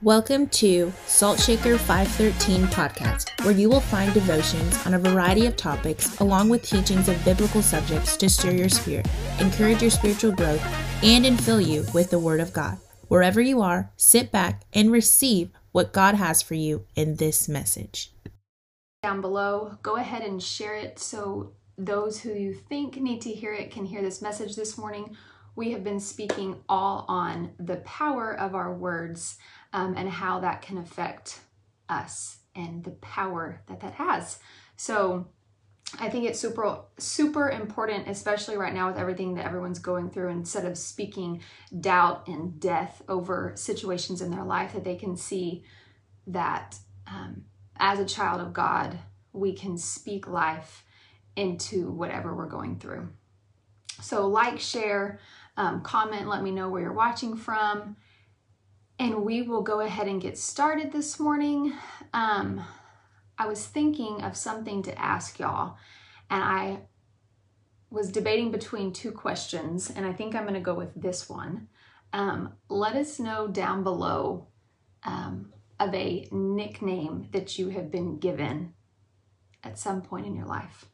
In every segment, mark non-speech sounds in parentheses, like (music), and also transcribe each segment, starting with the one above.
Welcome to Salt Shaker 513 podcast, where you will find devotions on a variety of topics along with teachings of biblical subjects to stir your spirit, encourage your spiritual growth, and infill you with the Word of God. Wherever you are, sit back and receive what God has for you in this message. Down below, go ahead and share it so those who you think need to hear it can hear this message this morning. We have been speaking all on the power of our words um, and how that can affect us and the power that that has. So I think it's super super important, especially right now with everything that everyone's going through. Instead of speaking doubt and death over situations in their life, that they can see that um, as a child of God, we can speak life into whatever we're going through. So, like, share, um, comment, let me know where you're watching from and we will go ahead and get started this morning. Um, I was thinking of something to ask y'all, and I was debating between two questions, and I think I'm going to go with this one. Um, let us know down below um, of a nickname that you have been given at some point in your life,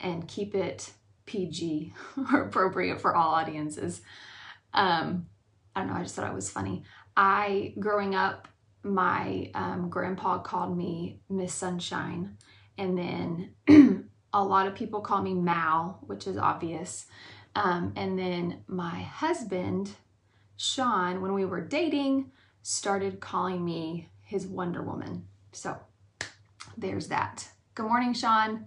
and keep it PG or (laughs) appropriate for all audiences. Um, I don't know, I just thought it was funny. I, growing up, my um, grandpa called me Miss Sunshine. And then (clears throat) a lot of people call me Mal, which is obvious. Um, and then my husband, Sean, when we were dating, started calling me his Wonder Woman. So there's that. Good morning, Sean.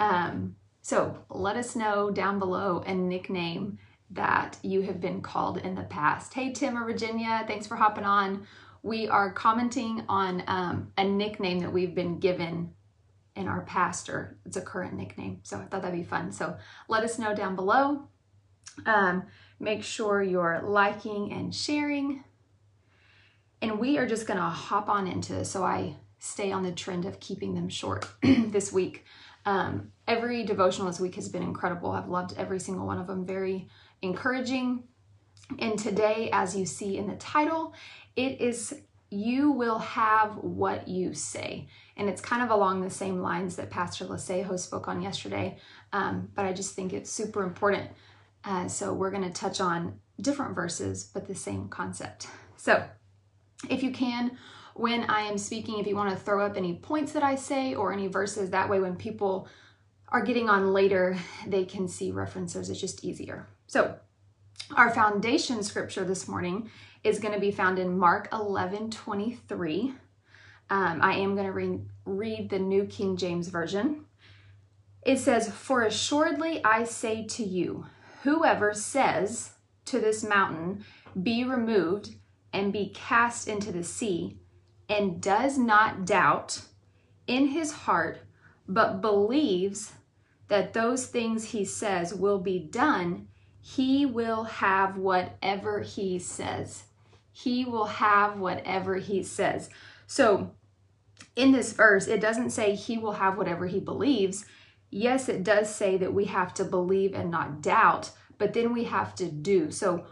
Um, so let us know down below a nickname that you have been called in the past. Hey, Tim or Virginia, thanks for hopping on. We are commenting on um, a nickname that we've been given in our past, or it's a current nickname. So I thought that'd be fun. So let us know down below. Um, make sure you're liking and sharing. And we are just to hop on into this so I stay on the trend of keeping them short (clears throat) this week. Um, every devotional this week has been incredible. I've loved every single one of them. Very encouraging. And today, as you see in the title, it is You Will Have What You Say. And it's kind of along the same lines that Pastor Lasejo spoke on yesterday, um, but I just think it's super important. Uh, so we're going to touch on different verses, but the same concept. So if you can, when I am speaking, if you want to throw up any points that I say or any verses, that way when people are getting on later, they can see references. It's just easier. So, our foundation scripture this morning is going to be found in Mark 11 23. Um, I am going to re- read the New King James Version. It says, For assuredly I say to you, whoever says to this mountain, Be removed and be cast into the sea, and does not doubt in his heart, but believes that those things he says will be done, he will have whatever he says. He will have whatever he says. So, in this verse, it doesn't say he will have whatever he believes. Yes, it does say that we have to believe and not doubt, but then we have to do. So,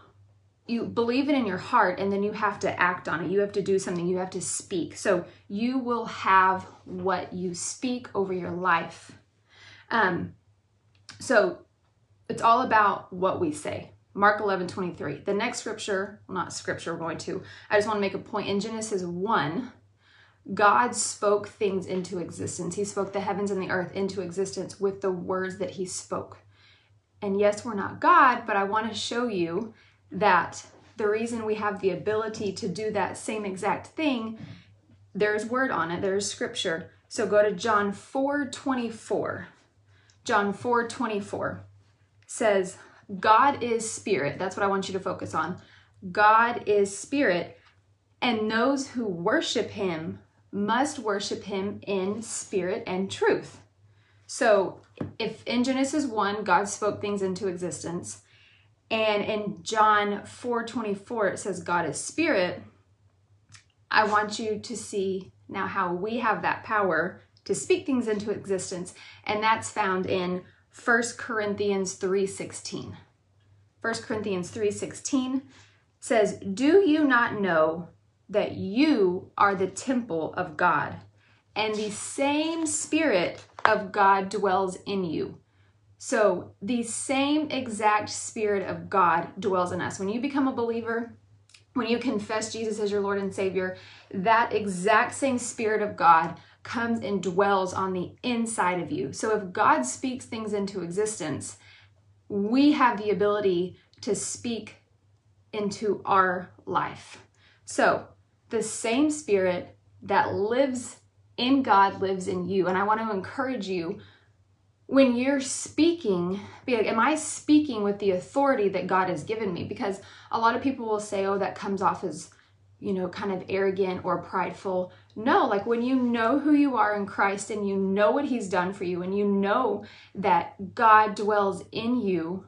you believe it in your heart and then you have to act on it. You have to do something, you have to speak. So, you will have what you speak over your life. Um, so it's all about what we say. Mark 11, 23. The next scripture, well, not scripture, we're going to, I just want to make a point. In Genesis 1, God spoke things into existence. He spoke the heavens and the earth into existence with the words that he spoke. And yes, we're not God, but I want to show you that the reason we have the ability to do that same exact thing, there's word on it, there's scripture. So go to John 4 24. John 4 24 says, God is spirit. That's what I want you to focus on. God is spirit, and those who worship him must worship him in spirit and truth. So, if in Genesis 1, God spoke things into existence, and in John 4 24, it says God is spirit, I want you to see now how we have that power to speak things into existence, and that's found in 1 Corinthians 3:16. 1 Corinthians 3:16 says, Do you not know that you are the temple of God, and the same Spirit of God dwells in you? So, the same exact Spirit of God dwells in us. When you become a believer, when you confess Jesus as your Lord and Savior, that exact same Spirit of God comes and dwells on the inside of you. So, if God speaks things into existence, we have the ability to speak into our life. So, the same spirit that lives in God lives in you. And I want to encourage you when you're speaking, be like, am I speaking with the authority that God has given me? Because a lot of people will say, oh, that comes off as, you know, kind of arrogant or prideful. No, like when you know who you are in Christ and you know what He's done for you and you know that God dwells in you,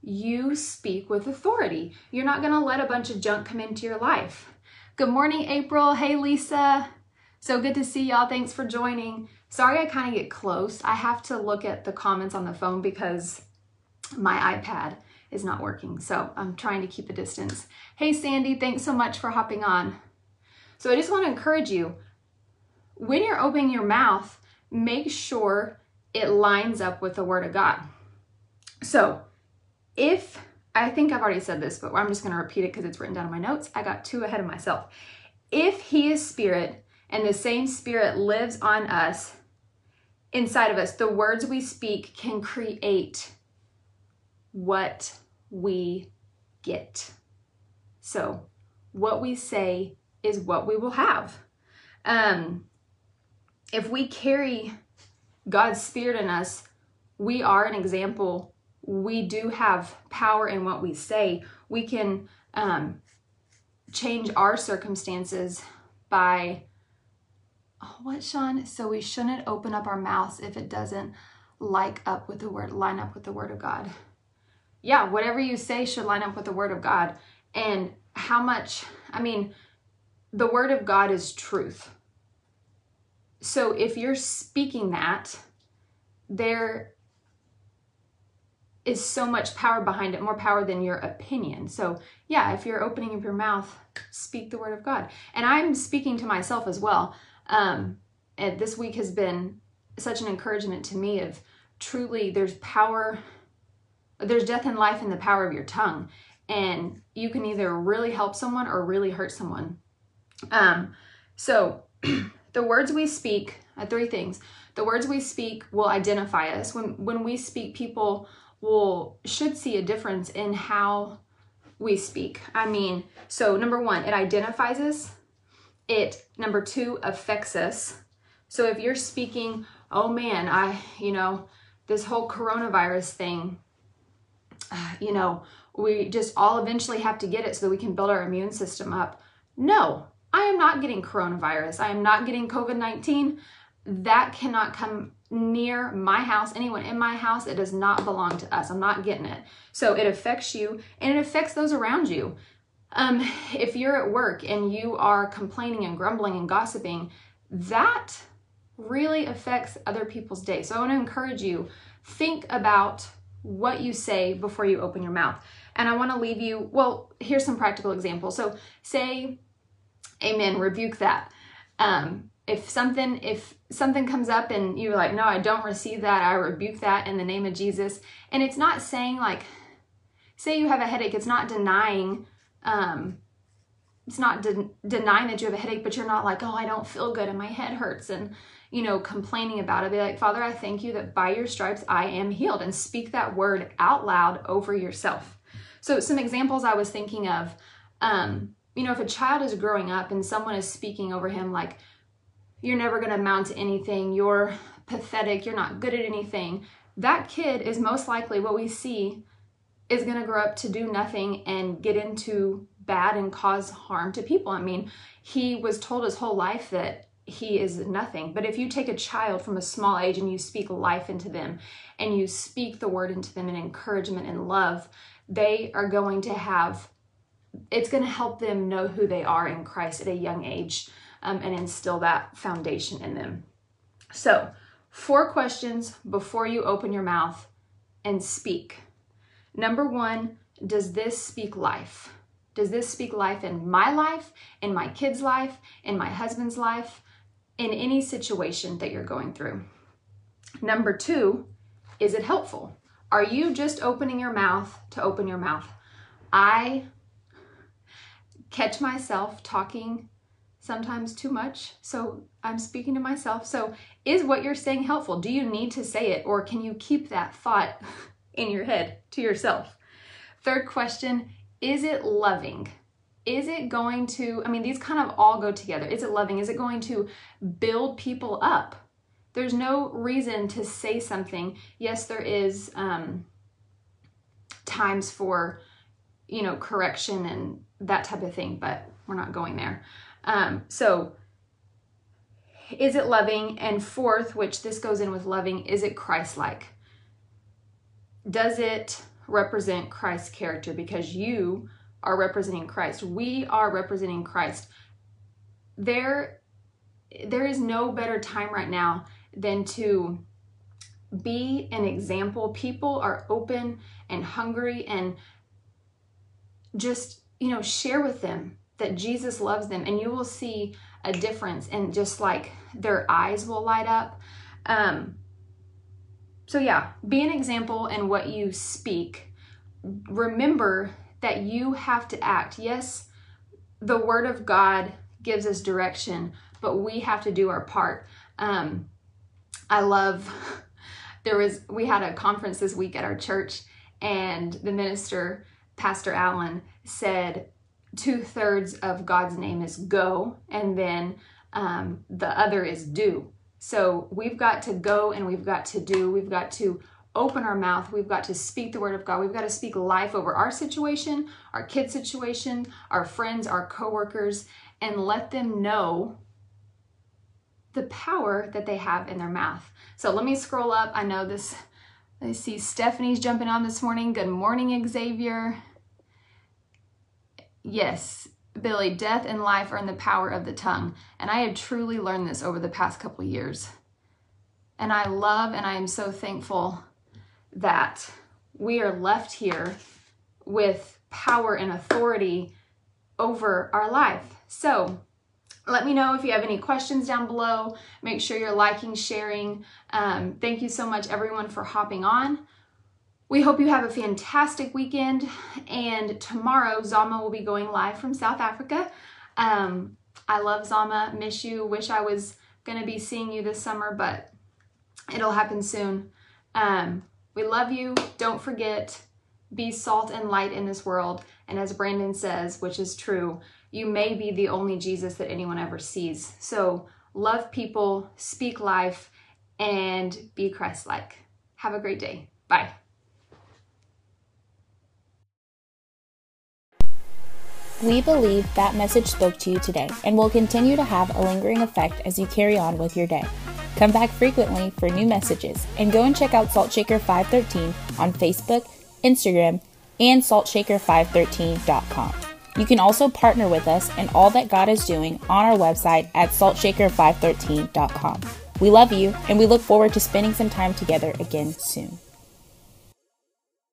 you speak with authority. You're not going to let a bunch of junk come into your life. Good morning, April. Hey, Lisa. So good to see y'all. Thanks for joining. Sorry, I kind of get close. I have to look at the comments on the phone because my iPad is not working. So I'm trying to keep a distance. Hey, Sandy, thanks so much for hopping on. So I just want to encourage you when you're opening your mouth, make sure it lines up with the Word of God. So if I think I've already said this, but I'm just going to repeat it because it's written down in my notes. I got too ahead of myself. If He is Spirit and the same Spirit lives on us, inside of us, the words we speak can create what we get. So, what we say is what we will have. Um, if we carry God's Spirit in us, we are an example we do have power in what we say. We can um, change our circumstances by oh, what, Sean? So we shouldn't open up our mouths if it doesn't like up with the word, line up with the word of God. Yeah, whatever you say should line up with the word of God. And how much, I mean, the word of God is truth. So if you're speaking that, there is so much power behind it, more power than your opinion. So, yeah, if you're opening up your mouth, speak the word of God. And I'm speaking to myself as well. Um, and this week has been such an encouragement to me of truly there's power, there's death and life in the power of your tongue. And you can either really help someone or really hurt someone. Um, so, (clears throat) the words we speak, uh, three things. The words we speak will identify us. When when we speak, people will should see a difference in how we speak. I mean, so number one, it identifies us. It number two affects us. So if you're speaking, oh man, I, you know, this whole coronavirus thing, (sighs) you know, we just all eventually have to get it so that we can build our immune system up. No, I am not getting coronavirus. I am not getting COVID 19. That cannot come near my house, anyone in my house, it does not belong to us. I'm not getting it. So it affects you and it affects those around you. Um, if you're at work and you are complaining and grumbling and gossiping, that really affects other people's day. So I want to encourage you think about what you say before you open your mouth. And I want to leave you, well, here's some practical examples. So say, Amen, rebuke that. Um, if something if something comes up and you're like no i don't receive that i rebuke that in the name of jesus and it's not saying like say you have a headache it's not denying um it's not de- denying that you have a headache but you're not like oh i don't feel good and my head hurts and you know complaining about it. Be like father i thank you that by your stripes i am healed and speak that word out loud over yourself. So some examples i was thinking of um you know if a child is growing up and someone is speaking over him like you're never going to amount to anything, you're pathetic, you're not good at anything, that kid is most likely what we see is going to grow up to do nothing and get into bad and cause harm to people. I mean, he was told his whole life that he is nothing. But if you take a child from a small age and you speak life into them and you speak the word into them and encouragement and love, they are going to have, it's going to help them know who they are in Christ at a young age um, and instill that foundation in them. So, four questions before you open your mouth and speak. Number one, does this speak life? Does this speak life in my life, in my kids' life, in my husband's life, in any situation that you're going through? Number two, is it helpful? Are you just opening your mouth to open your mouth? I catch myself talking sometimes too much. So I'm speaking to myself. So is what you're saying helpful? Do you need to say it or can you keep that thought (laughs) in your head to yourself? Third question Is it loving? Is it going to, I mean, these kind of all go together. Is it loving? Is it going to build people up? There's no reason to say something. Yes, there is um, times for, you know, correction and that type of thing, but we're not going there. Um, so, is it loving? And fourth, which this goes in with loving, is it Christ like? Does it represent Christ's character? Because you are representing Christ. We are representing Christ. There, there is no better time right now than to be an example. People are open and hungry and just, you know, share with them that Jesus loves them and you will see a difference and just like their eyes will light up. Um, so, yeah, be an example in what you speak. Remember that you have to act. Yes, the Word of God gives us direction, but we have to do our part. Um, I love, (laughs) there was, we had a conference this week at our church, and the minister, Pastor Allen, said two thirds of God's name is go, and then um, the other is do. So we've got to go and we've got to do. We've got to open our mouth. We've got to speak the word of God. We've got to speak life over our situation, our kid situation, our friends, our coworkers, and let them know the power that they have in their mouth. So let me scroll up. I know this, I see Stephanie's jumping on this morning. Good morning, Xavier. Yes, Billy, death and life are in the power of the tongue. And I have truly learned this over the past couple years. And I love and I am so thankful that we are left here with power and authority over our life. So, let me know if you have any questions down below. Make sure you're liking, sharing. Um, thank you so much, everyone, for hopping on. We hope you have a fantastic weekend. And tomorrow, Zama will be going live from South Africa. Um, I love Zama, miss you. Wish I was going to be seeing you this summer, but it'll happen soon. Um, we love you. Don't forget, be salt and light in this world. And as Brandon says, which is true, you may be the only Jesus that anyone ever sees. So love people, speak life, and be Christ like. Have a great day. Bye. We believe that message spoke to you today and will continue to have a lingering effect as you carry on with your day. Come back frequently for new messages and go and check out Saltshaker 513 on Facebook, Instagram, and saltshaker513.com. You can also partner with us in all that God is doing on our website at saltshaker513.com. We love you and we look forward to spending some time together again soon.